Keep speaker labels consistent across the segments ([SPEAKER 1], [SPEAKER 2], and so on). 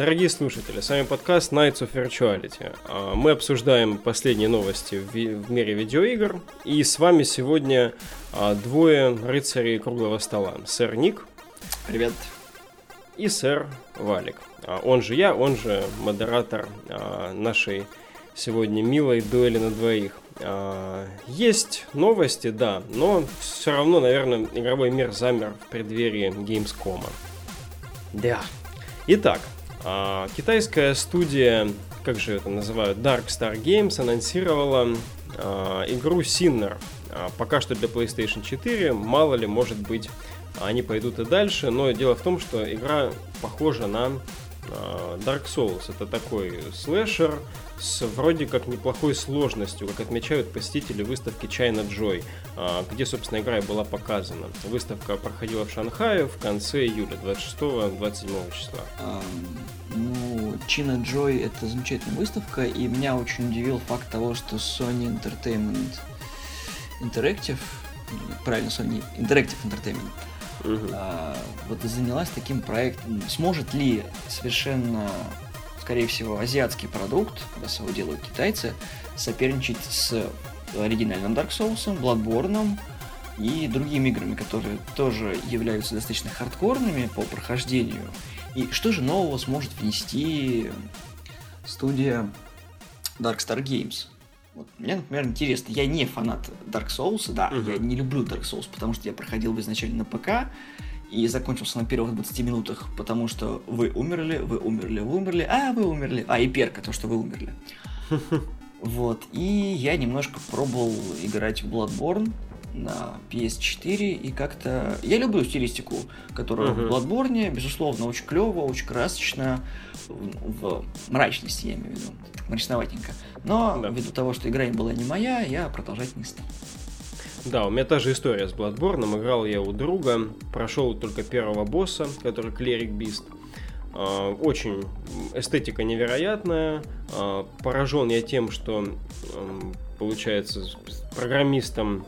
[SPEAKER 1] Дорогие слушатели, с вами подкаст Nights of Virtuality. А, мы обсуждаем последние новости в мире видеоигр. И с вами сегодня а, двое рыцарей круглого стола. Сэр Ник.
[SPEAKER 2] Привет.
[SPEAKER 1] И сэр Валик. А, он же я, он же модератор нашей сегодня милой дуэли на двоих. Есть новости, да, но все равно, наверное, игровой мир замер в преддверии Gamescom. Да. Итак, а, китайская студия, как же это называют, Dark Star Games анонсировала а, игру Sinner. А, пока что для PlayStation 4, мало ли, может быть, они пойдут и дальше, но дело в том, что игра похожа на Dark Souls. Это такой слэшер с вроде как неплохой сложностью, как отмечают посетители выставки China Joy, где, собственно, игра и была показана. Выставка проходила в Шанхае в конце июля, 26-27 числа.
[SPEAKER 2] Ну, China Joy это замечательная выставка, и меня очень удивил факт того, что Sony Entertainment Interactive, правильно, Sony Interactive Entertainment, а, вот занялась таким проектом. Сможет ли совершенно, скорее всего, азиатский продукт, раз его делают китайцы, соперничать с оригинальным Dark Souls, Bloodborne и другими играми, которые тоже являются достаточно хардкорными по прохождению, и что же нового сможет внести студия Dark Star Games? Вот, мне, например, интересно, я не фанат Dark Souls, да, uh-huh. я не люблю Dark Souls, потому что я проходил бы изначально на ПК и закончился на первых 20 минутах, потому что вы умерли, вы умерли, вы умерли, а вы умерли, а и перка, то, что вы умерли. Вот, и я немножко пробовал играть в Bloodborne, на PS4, и как-то... Я люблю стилистику, которая uh-huh. в Bloodborne, безусловно, очень клево, очень красочно, в, в мрачности, я имею в виду, мрачноватенько. Но да. ввиду того, что игра была не моя, я продолжать не стал.
[SPEAKER 1] Да, у меня та же история с Bloodborne. Играл я у друга, прошел только первого босса, который Клерик Бист. А, очень эстетика невероятная. А, поражен я тем, что получается программистам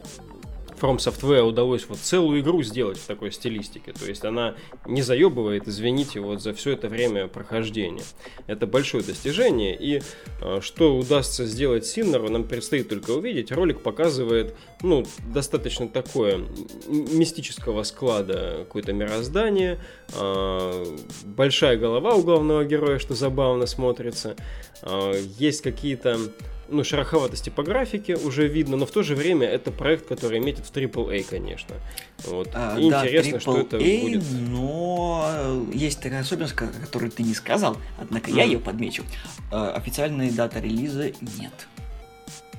[SPEAKER 1] From Software удалось вот целую игру сделать в такой стилистике. То есть она не заебывает, извините, вот за все это время прохождения. Это большое достижение. И э, что удастся сделать Синнеру, нам предстоит только увидеть. Ролик показывает, ну, достаточно такое мистического склада какое-то мироздание. Э, большая голова у главного героя, что забавно смотрится. Э, есть какие-то ну, шероховатости по графике уже видно, но в то же время это проект, который метит в AAA, конечно. Вот.
[SPEAKER 2] А, И да, интересно, AAA, что это будет. Но есть такая особенность, которую ты не сказал, однако mm. я ее подмечу. А, официальной даты релиза нет.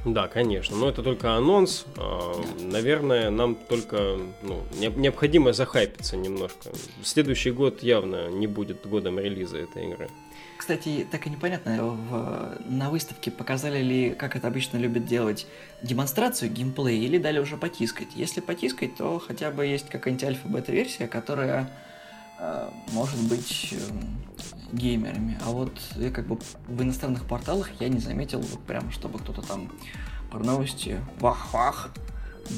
[SPEAKER 1] Да, конечно, но это только анонс. А, наверное, нам только ну, необходимо захайпиться немножко. Следующий год явно не будет годом релиза этой игры.
[SPEAKER 2] Кстати, так и непонятно, в, на выставке показали ли, как это обычно любят делать, демонстрацию геймплея или дали уже потискать. Если потискать, то хотя бы есть какая-нибудь альфа-бета-версия, которая э, может быть э, геймерами. А вот я как бы в иностранных порталах я не заметил, вот прям, чтобы кто-то там про новости вах-вах,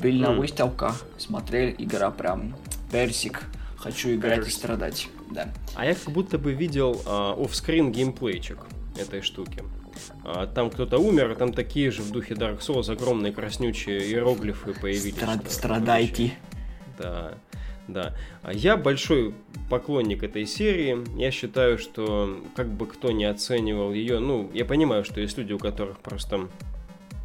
[SPEAKER 2] были на выставка, смотрели, игра прям персик, хочу играть персик. и страдать да.
[SPEAKER 1] А я как будто бы видел а, офскрин геймплейчик этой штуки. А, там кто-то умер, а там такие же в духе Dark Souls огромные краснючие иероглифы появились.
[SPEAKER 2] Стра- страдайте.
[SPEAKER 1] Да, да. Я большой поклонник этой серии. Я считаю, что как бы кто не оценивал ее, ну, я понимаю, что есть люди, у которых просто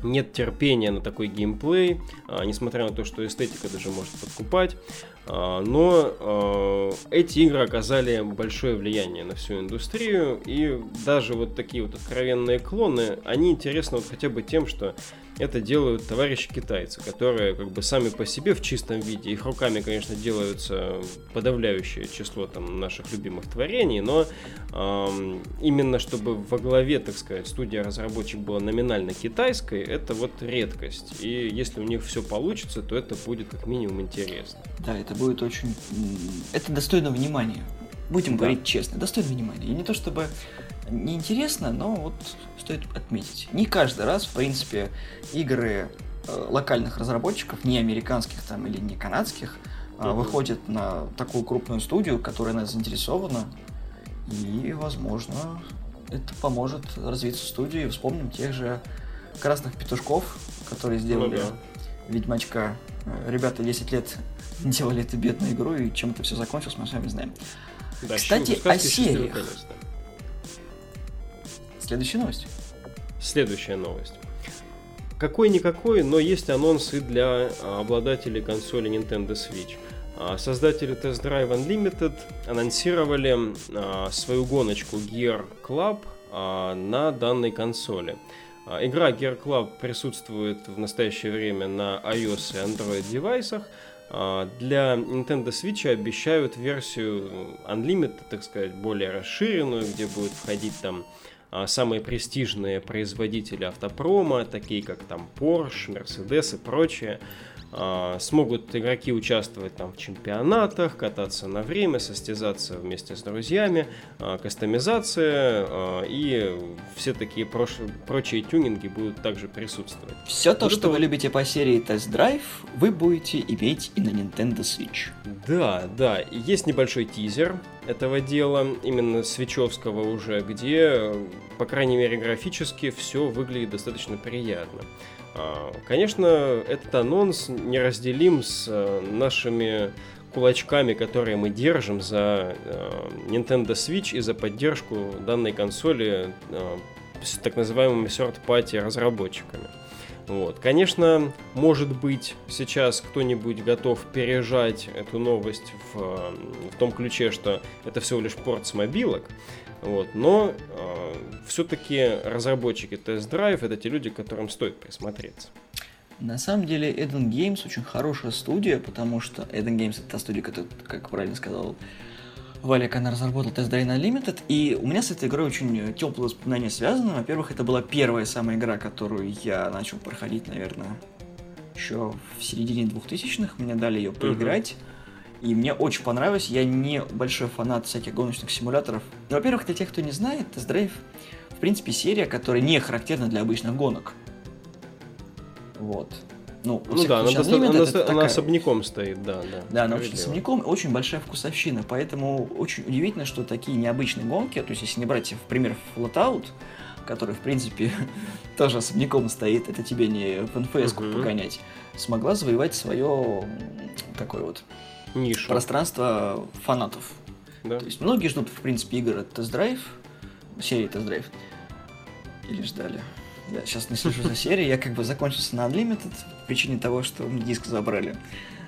[SPEAKER 1] нет терпения на такой геймплей, а, несмотря на то, что эстетика даже может подкупать. А, но а, эти игры оказали большое влияние на всю индустрию, и даже вот такие вот откровенные клоны, они интересны вот хотя бы тем, что это делают товарищи китайцы, которые как бы сами по себе в чистом виде, их руками, конечно, делаются подавляющее число там наших любимых творений, но эм, именно чтобы во главе, так сказать, студия разработчик была номинально китайской, это вот редкость. И если у них все получится, то это будет как минимум интересно.
[SPEAKER 2] Да, это будет очень... Это достойно внимания. Будем да. говорить честно, достойно внимания. И не то чтобы неинтересно, но вот стоит отметить. Не каждый раз, в принципе, игры э, локальных разработчиков, не американских там или не канадских, э, выходят на такую крупную студию, которая нас заинтересована. И, возможно, это поможет развиться студии. Вспомним тех же красных петушков, которые сделали ну, да. Ведьмачка. Ребята 10 лет делали эту бедную игру, и чем это все закончилось, мы с вами знаем. Да, Кстати, о сериях. Следующая новость.
[SPEAKER 1] Следующая новость. Какой-никакой, но есть анонс и для а, обладателей консоли Nintendo Switch. А, создатели Test Drive Unlimited анонсировали а, свою гоночку Gear Club на данной консоли. Игра Gear Club присутствует в настоящее время на iOS и Android девайсах. Для Nintendo Switch обещают версию Unlimited, так сказать, более расширенную, где будет входить там самые престижные производители автопрома, такие как там Porsche, Mercedes и прочее. А, смогут игроки участвовать там в чемпионатах, кататься на время, состязаться вместе с друзьями, а, кастомизация а, и все такие прош... прочие тюнинги будут также присутствовать.
[SPEAKER 2] Все то, вот что это... вы любите по серии Test Drive, вы будете иметь и на Nintendo Switch.
[SPEAKER 1] Да, да, есть небольшой тизер этого дела, именно свечевского уже, где, по крайней мере, графически все выглядит достаточно приятно. А, конечно, этот анонс неразделим с э, нашими кулачками, которые мы держим за э, Nintendo Switch и за поддержку данной консоли э, с так называемыми third-party разработчиками. Вот. Конечно, может быть, сейчас кто-нибудь готов пережать эту новость в, в том ключе, что это всего лишь порт с мобилок, вот. Но э, все-таки разработчики Drive это те люди, к которым стоит присмотреться.
[SPEAKER 2] На самом деле Eden Games очень хорошая студия, потому что Eden Games это та студия, которая, как правильно сказал Валик, она разработала Test Drive Unlimited, и у меня с этой игрой очень теплые воспоминания связаны. Во-первых, это была первая самая игра, которую я начал проходить, наверное, еще в середине 2000-х. Мне дали ее поиграть. Uh-huh. И мне очень понравилось. Я не большой фанат всяких гоночных симуляторов. Но, во-первых, для тех, кто не знает, Test Drive, в принципе, серия, которая не характерна для обычных гонок. Вот.
[SPEAKER 1] Ну, ну да, она, доста- она, такая... она особняком стоит, да, да.
[SPEAKER 2] Да, она очень особняком, очень большая вкусовщина, поэтому очень удивительно, что такие необычные гонки, то есть если не брать в пример Flatout, который, в принципе, тоже особняком стоит, это тебе не в НФС uh-huh. погонять, смогла завоевать свое такое вот
[SPEAKER 1] Нишу.
[SPEAKER 2] пространство фанатов. Да. То есть многие ждут, в принципе, игр от тест-драйв, серии тест-драйв, или ждали. Я сейчас не слежу за серией, я как бы закончился на Unlimited по причине того, что диск забрали.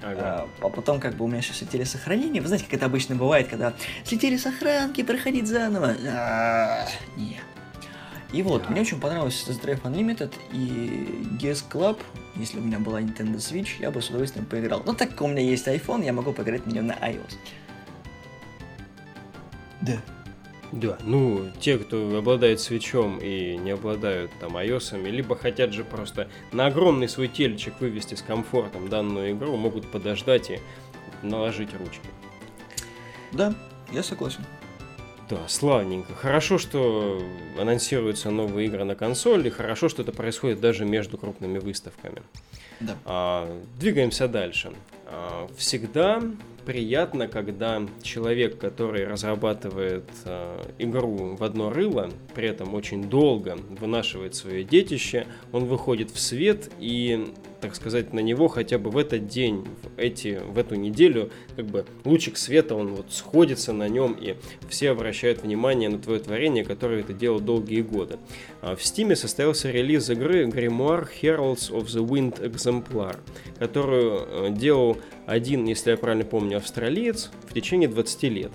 [SPEAKER 2] Ага. А, а потом как бы у меня сейчас слетели сохранения. Вы знаете, как это обычно бывает, когда слетели сохранки, проходить заново. А, нет. И вот, мне очень понравился Test Drive Unlimited и GS Club. Если у меня была Nintendo Switch, я бы с удовольствием поиграл. Но так как у меня есть iPhone, я могу поиграть на нем на iOS.
[SPEAKER 1] Да. Да, ну, те, кто обладает свечом и не обладают там iOS, либо хотят же просто на огромный свой телечек вывести с комфортом данную игру, могут подождать и наложить ручки.
[SPEAKER 2] Да, я согласен.
[SPEAKER 1] Да, славненько. Хорошо, что анонсируются новые игры на консоли, хорошо, что это происходит даже между крупными выставками.
[SPEAKER 2] Да.
[SPEAKER 1] А, двигаемся дальше. А, всегда приятно, когда человек, который разрабатывает э, игру в одно рыло, при этом очень долго вынашивает свое детище, он выходит в свет и так сказать, на него хотя бы в этот день, в, эти, в эту неделю, как бы лучик света, он вот сходится на нем, и все обращают внимание на твое творение, которое ты делал долгие годы. А в Стиме состоялся релиз игры Grimoire Heralds of the Wind Exemplar, которую э, делал один, если я правильно помню, австралиец в течение 20 лет.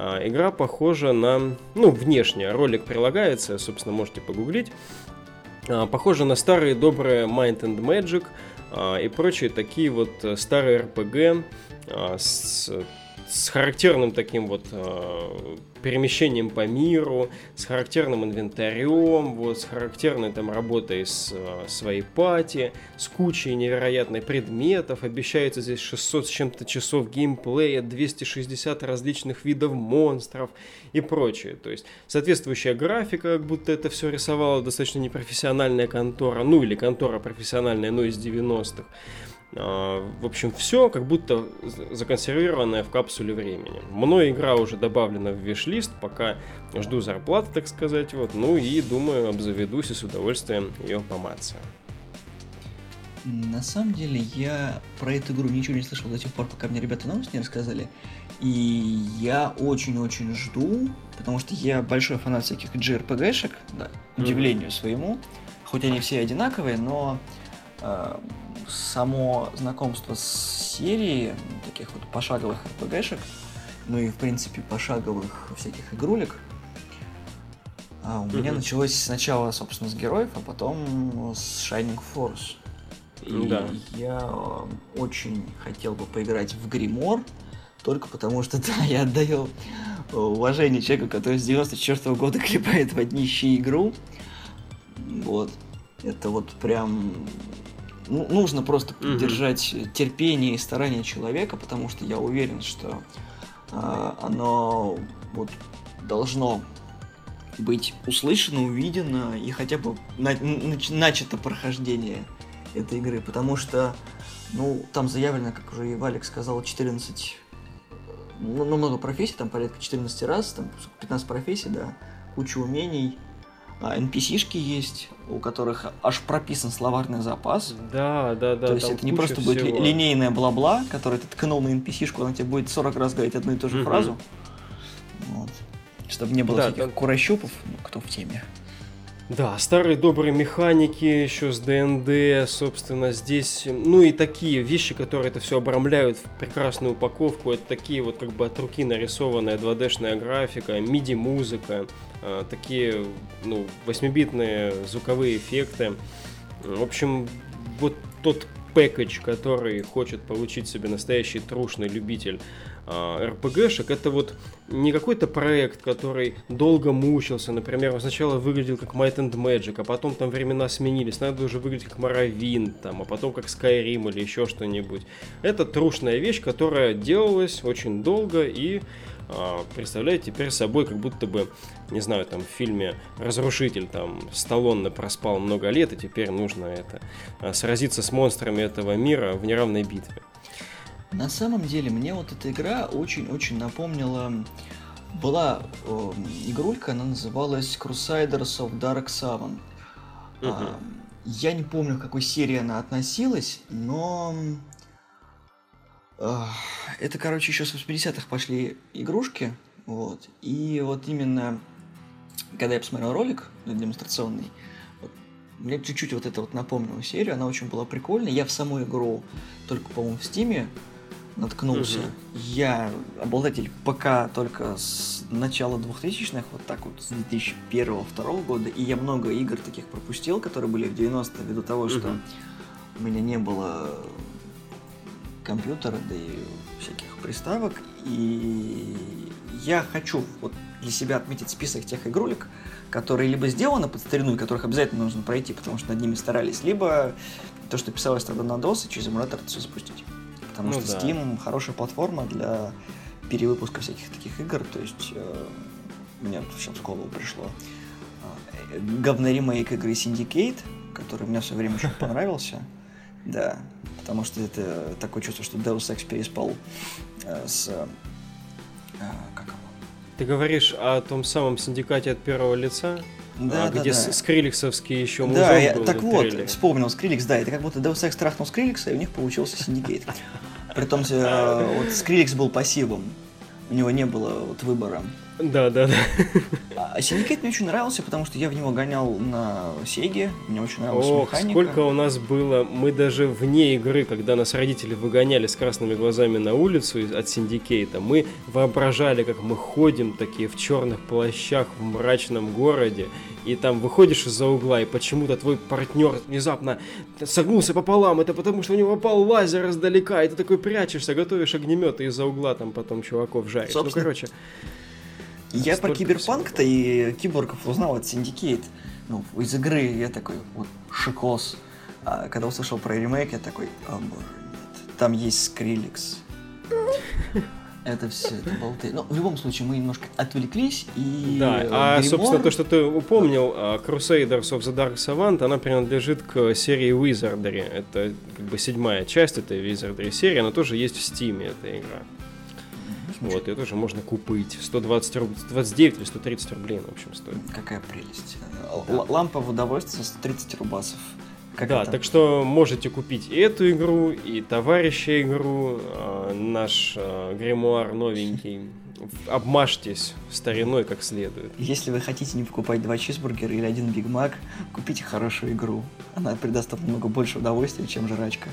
[SPEAKER 1] А, игра похожа на... Ну, внешне ролик прилагается, собственно, можете погуглить. А, похоже на старые добрые Mind and Magic а, и прочие такие вот э, старые RPG а, с с характерным таким вот э, перемещением по миру, с характерным инвентарем, вот, с характерной там работой с э, своей пати, с кучей невероятных предметов. Обещается здесь 600 с чем-то часов геймплея, 260 различных видов монстров и прочее. То есть соответствующая графика, как будто это все рисовала достаточно непрофессиональная контора, ну или контора профессиональная, но из 90-х. А, в общем, все как будто законсервированное в капсуле времени. Мной игра уже добавлена в виш-лист, пока жду зарплаты, так сказать. Вот. Ну и думаю, обзаведусь и с удовольствием ее помацаю.
[SPEAKER 2] На самом деле, я про эту игру ничего не слышал до тех пор, пока мне ребята новости не рассказали. И я очень-очень жду, потому что я большой фанат всяких JRPG-шек, да, удивлению своему. Хоть они все одинаковые, но э, само знакомство с серией таких вот пошаговых RPG-шек, ну и в принципе пошаговых всяких игрулек, а у mm-hmm. меня началось сначала, собственно, с героев, а потом с Shining Force. И да. я очень хотел бы поиграть в Гримор, только потому что, да, я отдаю уважение человеку, который с 94 -го года клепает в однище игру. Вот. Это вот прям ну, нужно просто поддержать mm-hmm. терпение и старание человека, потому что я уверен, что э, оно вот должно быть услышано, увидено и хотя бы на, нач, начато прохождение этой игры, потому что, ну, там заявлено, как уже и Валик сказал, 14, ну, много профессий, там порядка 14 раз, там 15 профессий, да, куча умений, NPC-шки есть, у которых аж прописан словарный запас.
[SPEAKER 1] Да, да, да.
[SPEAKER 2] То есть это не просто всего. будет линейная бла-бла, которая ты ткнул на NPC-шку, она тебе будет 40 раз говорить одну и ту же mm-hmm. фразу. Вот. Чтобы не было да, всяких да. курощупов, ну, кто в теме.
[SPEAKER 1] Да, старые добрые механики еще с ДНД, собственно, здесь, ну и такие вещи, которые это все обрамляют в прекрасную упаковку, это такие вот как бы от руки нарисованная 2D-шная графика, MIDI-музыка, э, такие, ну, 8-битные звуковые эффекты. В общем, вот тот пэкэдж, который хочет получить себе настоящий трушный любитель а, РПГшек, это вот не какой-то проект, который долго мучился, например, он сначала выглядел как Might and Magic, а потом там времена сменились, надо уже выглядеть как Morrowind, там, а потом как Skyrim или еще что-нибудь. Это трушная вещь, которая делалась очень долго и представляет теперь собой как будто бы, не знаю, там в фильме «Разрушитель», там Сталлоне проспал много лет, и теперь нужно это а, сразиться с монстрами этого мира в неравной битве.
[SPEAKER 2] На самом деле, мне вот эта игра очень-очень напомнила... Была э, игрулька, она называлась Crusaders of Dark Seven. Угу. А, я не помню, к какой серии она относилась, но это, короче, еще с 80-х пошли игрушки. Вот. И вот именно, когда я посмотрел ролик демонстрационный, вот, мне чуть-чуть вот это вот напомнило серию, она очень была прикольная. Я в саму игру только, по-моему, в Стиме наткнулся. Угу. Я обладатель ПК только с начала 2000-х, вот так вот, с 2001-2002 года, и я много игр таких пропустил, которые были в 90-е, ввиду того, угу. что у меня не было компьютера, да и всяких приставок. И я хочу вот для себя отметить список тех игрулек, которые либо сделаны под старину, и которых обязательно нужно пройти, потому что над ними старались, либо то, что писалось тогда на DOS, и через эмулятор это все запустить. Потому ну, что да. Steam хорошая платформа для перевыпуска всяких таких игр, то есть э, мне сейчас в голову пришло э, говный ремейк игры Syndicate, который мне все время очень понравился. Да, потому что это такое чувство, что Deus Ex переспал э, с... Э,
[SPEAKER 1] как его? Ты говоришь о том самом синдикате от первого лица?
[SPEAKER 2] Да, а,
[SPEAKER 1] да, где
[SPEAKER 2] да.
[SPEAKER 1] Skrillex овский еще музон
[SPEAKER 2] Да, я, так вот, трейлере. вспомнил Skrillex, да, это как будто Deus Ex трахнул Skrillex а, и у них получился Syndicate. Притом, э, вот Skrillex был пассивом, у него не было вот выбора.
[SPEAKER 1] Да, да, да.
[SPEAKER 2] А Syndicate мне очень нравился, потому что я в него гонял на Сеге, мне очень нравилась
[SPEAKER 1] Ох, механика. сколько у нас было, мы даже вне игры, когда нас родители выгоняли с красными глазами на улицу от Syndicate а, мы воображали, как мы ходим такие в черных плащах в мрачном городе, и там выходишь из-за угла, и почему-то твой партнер внезапно согнулся пополам, это потому что у него попал лазер издалека, и ты такой прячешься, готовишь огнемет, и из-за угла там потом чуваков жаришь. Ну,
[SPEAKER 2] Собственно, ну, короче... Я про киберпанк-то и киборгов узнал от Syndicate. Ну, из игры я такой, вот, шикос. А когда услышал про ремейк, я такой, о боже, нет. Там есть Скриликс. Это все, это болты. Но в любом случае мы немножко отвлеклись и...
[SPEAKER 1] Да, а, собственно, то, что ты упомнил, а, Crusaders of the Dark Savant, она принадлежит к серии Wizardry. Это как бы седьмая часть этой Wizardry серии, она тоже есть в Steam, эта игра. Вот, ее тоже можно купить. 120 рублей, 129 или 130 рублей, в общем, стоит.
[SPEAKER 2] Какая прелесть. Л- лампа в удовольствие 130 рубасов. Как
[SPEAKER 1] да,
[SPEAKER 2] это?
[SPEAKER 1] так что можете купить и эту игру, и товарища игру, а, наш а, гримуар новенький. Обмажьтесь стариной как следует.
[SPEAKER 2] Если вы хотите не покупать два чизбургера или один Биг Мак, купите хорошую игру. Она придаст вам намного больше удовольствия, чем жрачка.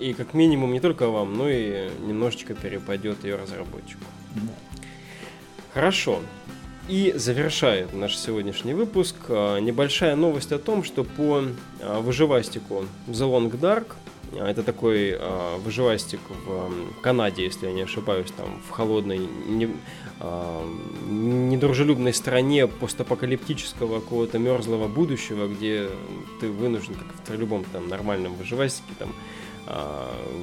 [SPEAKER 1] И как минимум не только вам, но и немножечко перепадет ее разработчику. Хорошо. И завершает наш сегодняшний выпуск а, небольшая новость о том, что по а, выживастику The Long Dark, а, это такой выживастик в Канаде, если я не ошибаюсь, там в холодной, не- недружелюбной стране постапокалиптического какого-то мерзлого будущего, где ты вынужден, как в любом там нормальном выживастике, там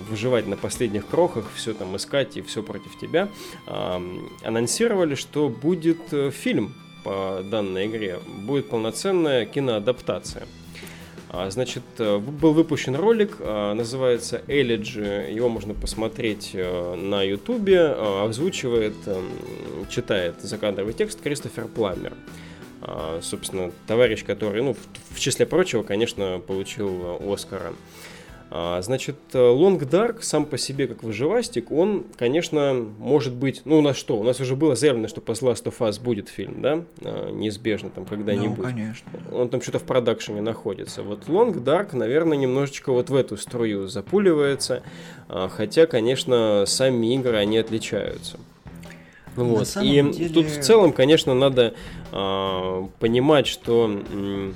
[SPEAKER 1] выживать на последних крохах, все там искать и все против тебя, а, анонсировали, что будет э, фильм по данной игре, будет полноценная киноадаптация. А, Значит, э, был выпущен ролик, а, называется Elegy, его можно посмотреть э, на ютубе, а, озвучивает, читает закадровый текст Кристофер Пламер. А, Собственно, товарищ, который, ну, в- числе прочего, конечно, получил Оскара. А, Значит, э, Long Dark сам по себе как выживастик, он, конечно, может быть... Ну, у нас что? У нас уже было заявлено, что по Last of Us будет фильм, да? А, Неизбежно там когда-нибудь.
[SPEAKER 2] Ну, конечно.
[SPEAKER 1] Он там что-то в продакшене находится. Вот Long Dark, наверное, немножечко вот в эту струю запуливается. а, Хотя, конечно, сами игры, они отличаются. Вот. И
[SPEAKER 2] деле-
[SPEAKER 1] тут в целом, конечно, надо понимать, что м,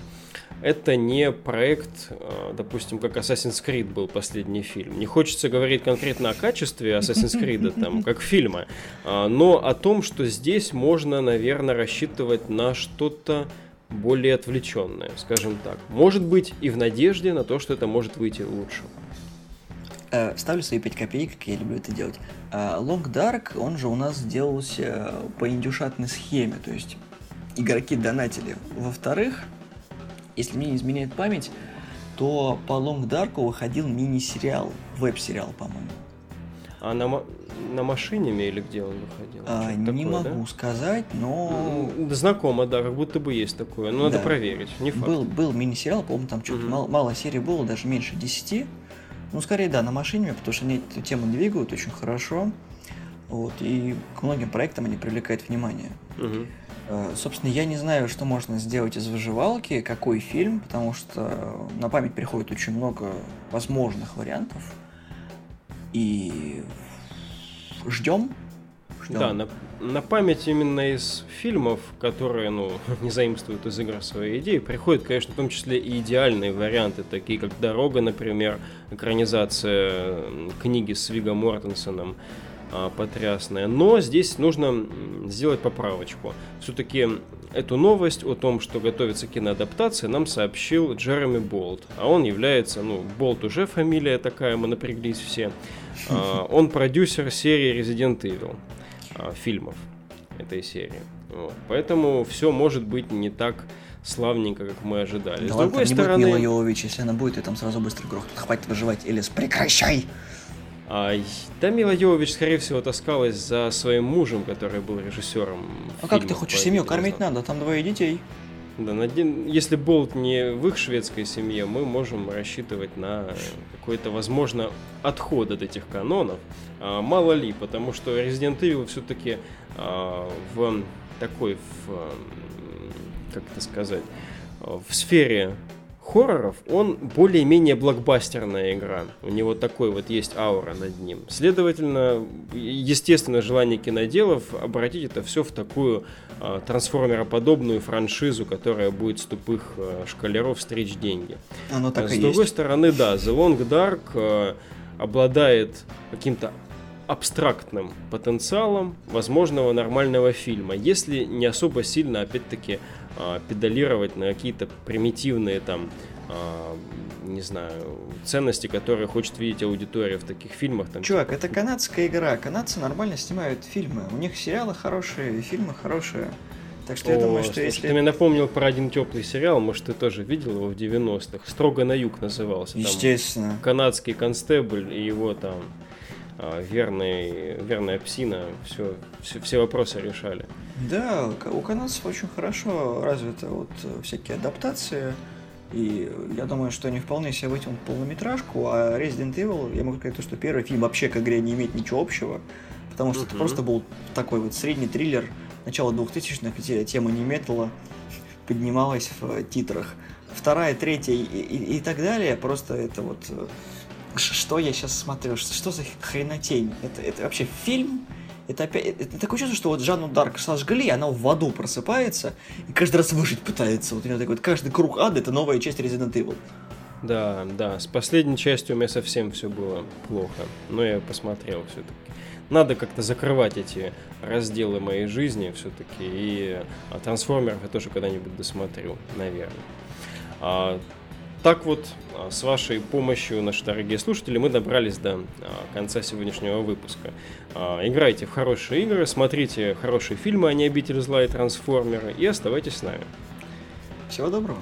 [SPEAKER 1] это не проект, а, допустим, как Assassin's Creed был последний фильм. Не хочется говорить конкретно о качестве Assassin's Creed, там, как фильма, а, но о том, что здесь можно, наверное, рассчитывать на что-то более отвлеченное, скажем так. Может быть, и в надежде на то, что это может выйти лучше.
[SPEAKER 2] Э, Ставлю свои 5 копеек, как я люблю это делать. А, Long Dark, он же у нас делался по индюшатной схеме, то есть игроки донатили. Во-вторых, если мне не изменяет память, то по Long Dark выходил мини-сериал, веб-сериал, по-моему.
[SPEAKER 1] А на, на машине или где он выходил?
[SPEAKER 2] А,
[SPEAKER 1] Что-то
[SPEAKER 2] не
[SPEAKER 1] такое, да?
[SPEAKER 2] могу сказать, но
[SPEAKER 1] Знакомо, да, как будто бы есть такое. Но надо
[SPEAKER 2] Да.
[SPEAKER 1] проверить, не факт.
[SPEAKER 2] был, был мини-сериал, по-моему, там что-то
[SPEAKER 1] Мгм.
[SPEAKER 2] мало, мало серий было, даже меньше 10. Ну, скорее, да, на машине, потому что они эту тему двигают очень хорошо. Вот, и к многим проектам они привлекают внимание.
[SPEAKER 1] Мгм.
[SPEAKER 2] Э, Собственно, я не знаю, что можно сделать из выживалки, какой фильм, потому что на память приходит очень много возможных вариантов. И ждем. Ждем.
[SPEAKER 1] Да, на, на память именно из фильмов, которые, ну, не заимствуют из игр свои идеи, приходят, конечно, в том числе и идеальные варианты, такие как «Дорога», например, экранизация книги с Вигом Мортенсоном, потрясная. Но здесь нужно сделать поправочку. Все-таки эту новость о том, что готовится киноадаптация, нам сообщил Джереми Болт. А он является, ну, Болт уже фамилия такая, мы напряглись все. А, Он продюсер серии Resident Evil а, фильмов этой серии. Вот. Поэтому все может быть не так славненько, как мы ожидали.
[SPEAKER 2] Да
[SPEAKER 1] С
[SPEAKER 2] ладно,
[SPEAKER 1] другой
[SPEAKER 2] не будет Мила
[SPEAKER 1] стороны,
[SPEAKER 2] Йовович, если она будет, и там сразу быстро грохнут. Хватит выживать, Элис, прекращай!
[SPEAKER 1] А, да, Мила Йовович, скорее всего, таскалась за своим мужем, который был режиссером.
[SPEAKER 2] А как ты хочешь семью кормить надо? Там двое детей.
[SPEAKER 1] Да, наде- если Болт не в их шведской семье, мы можем рассчитывать на какой-то, возможно, отход от этих канонов. А, мало ли, потому что Resident Evil все-таки в такой, в, как это сказать, а, в сфере хорроров он более-менее блокбастерная игра. У него такой вот есть аура над ним. Следовательно, естественно, желание киноделов обратить это все в такую а, трансформероподобную франшизу, которая будет с тупых а, шкалеров стричь деньги.
[SPEAKER 2] Оно так
[SPEAKER 1] С
[SPEAKER 2] и
[SPEAKER 1] другой
[SPEAKER 2] есть.
[SPEAKER 1] стороны, да, The Long Dark э, обладает каким-то абстрактным потенциалом возможного нормального фильма, если не особо сильно, опять-таки, э, педалировать на какие-то примитивные там а, не знаю, ценности, которые хочет видеть аудитория в таких фильмах. Там,
[SPEAKER 2] Чувак, типа... это канадская игра. Канадцы нормально снимают фильмы. У них сериалы хорошие, фильмы хорошие. Так что О, я думаю, что слушай, если...
[SPEAKER 1] Ты мне напомнил про один теплый сериал, может, ты тоже видел его в 90-х. «Строго на юг» назывался.
[SPEAKER 2] Естественно.
[SPEAKER 1] Там канадский констебль и его там а, верный, верная псина все, все, все вопросы решали.
[SPEAKER 2] Да, у канадцев очень хорошо развиты вот всякие адаптации. И я думаю, что они вполне себе вытянут полнометражку, а Resident Evil, я могу сказать, что первый фильм вообще к игре не имеет ничего общего, потому что uh-huh. это просто был такой вот средний триллер начала 2000-х, где тема не металла поднималась в титрах. Вторая, третья и, и, и так далее, просто это вот... Э, что я сейчас смотрю? Что, что за хренотень? Это, это вообще фильм? Это опять... Это такое чувство, что вот Жанну Дарк сожгли, она в аду просыпается и каждый раз выжить пытается. Вот у нее такой вот каждый круг ада — это новая часть Resident Evil.
[SPEAKER 1] Да, да, с последней частью у меня совсем все было плохо, но я посмотрел все-таки надо как-то закрывать эти разделы моей жизни все-таки. И а, трансформеров я тоже когда-нибудь досмотрю, наверное. А, так вот, а, с вашей помощью, наши дорогие слушатели, мы добрались до а, конца сегодняшнего выпуска. Играйте в хорошие игры, смотрите хорошие фильмы, а не обитель зла и трансформеры, и оставайтесь с нами.
[SPEAKER 2] Всего доброго.